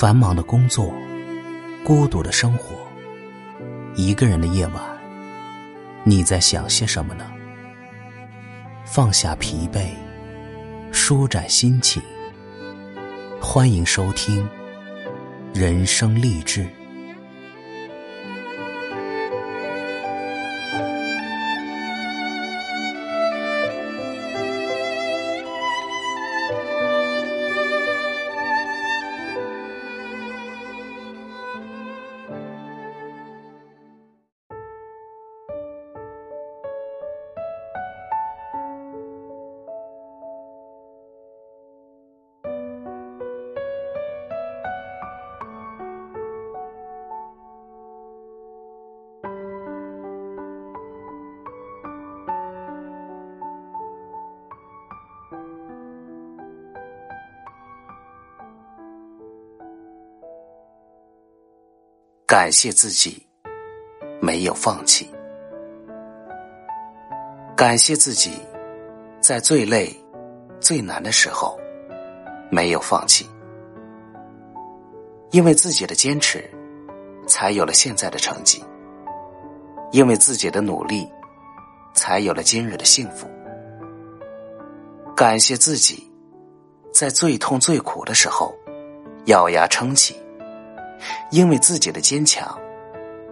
繁忙的工作，孤独的生活，一个人的夜晚，你在想些什么呢？放下疲惫，舒展心情。欢迎收听《人生励志》。感谢自己没有放弃，感谢自己在最累、最难的时候没有放弃，因为自己的坚持，才有了现在的成绩；因为自己的努力，才有了今日的幸福。感谢自己在最痛最苦的时候咬牙撑起。因为自己的坚强，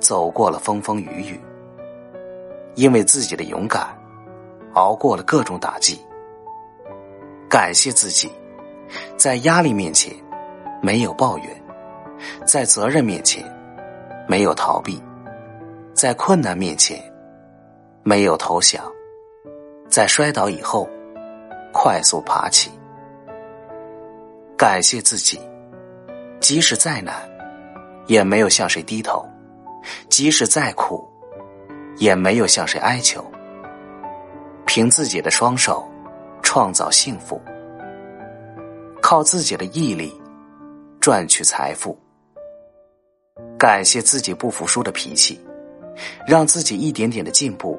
走过了风风雨雨；因为自己的勇敢，熬过了各种打击。感谢自己，在压力面前没有抱怨，在责任面前没有逃避，在困难面前没有投降，在摔倒以后快速爬起。感谢自己，即使再难。也没有向谁低头，即使再苦，也没有向谁哀求。凭自己的双手创造幸福，靠自己的毅力赚取财富。感谢自己不服输的脾气，让自己一点点的进步；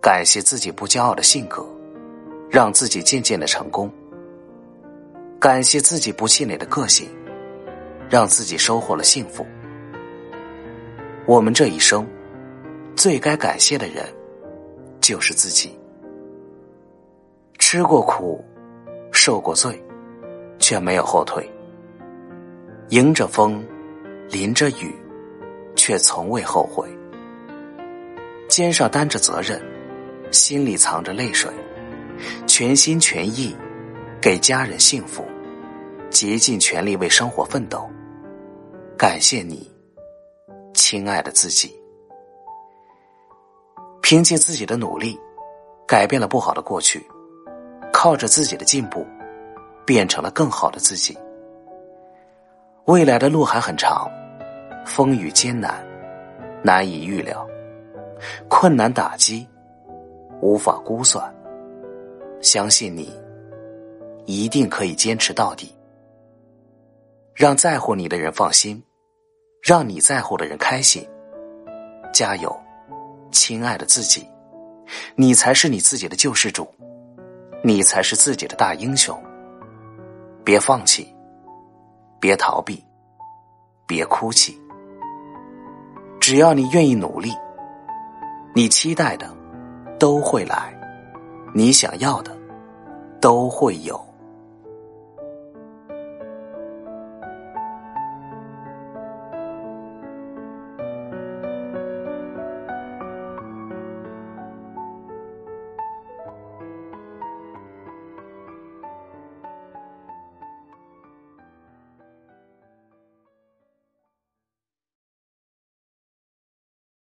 感谢自己不骄傲的性格，让自己渐渐的成功；感谢自己不气馁的个性。让自己收获了幸福。我们这一生，最该感谢的人，就是自己。吃过苦，受过罪，却没有后退；迎着风，淋着雨，却从未后悔。肩上担着责任，心里藏着泪水，全心全意给家人幸福，竭尽全力为生活奋斗。感谢你，亲爱的自己。凭借自己的努力，改变了不好的过去，靠着自己的进步，变成了更好的自己。未来的路还很长，风雨艰难，难以预料，困难打击，无法估算。相信你，一定可以坚持到底。让在乎你的人放心，让你在乎的人开心。加油，亲爱的自己，你才是你自己的救世主，你才是自己的大英雄。别放弃，别逃避，别哭泣。只要你愿意努力，你期待的都会来，你想要的都会有。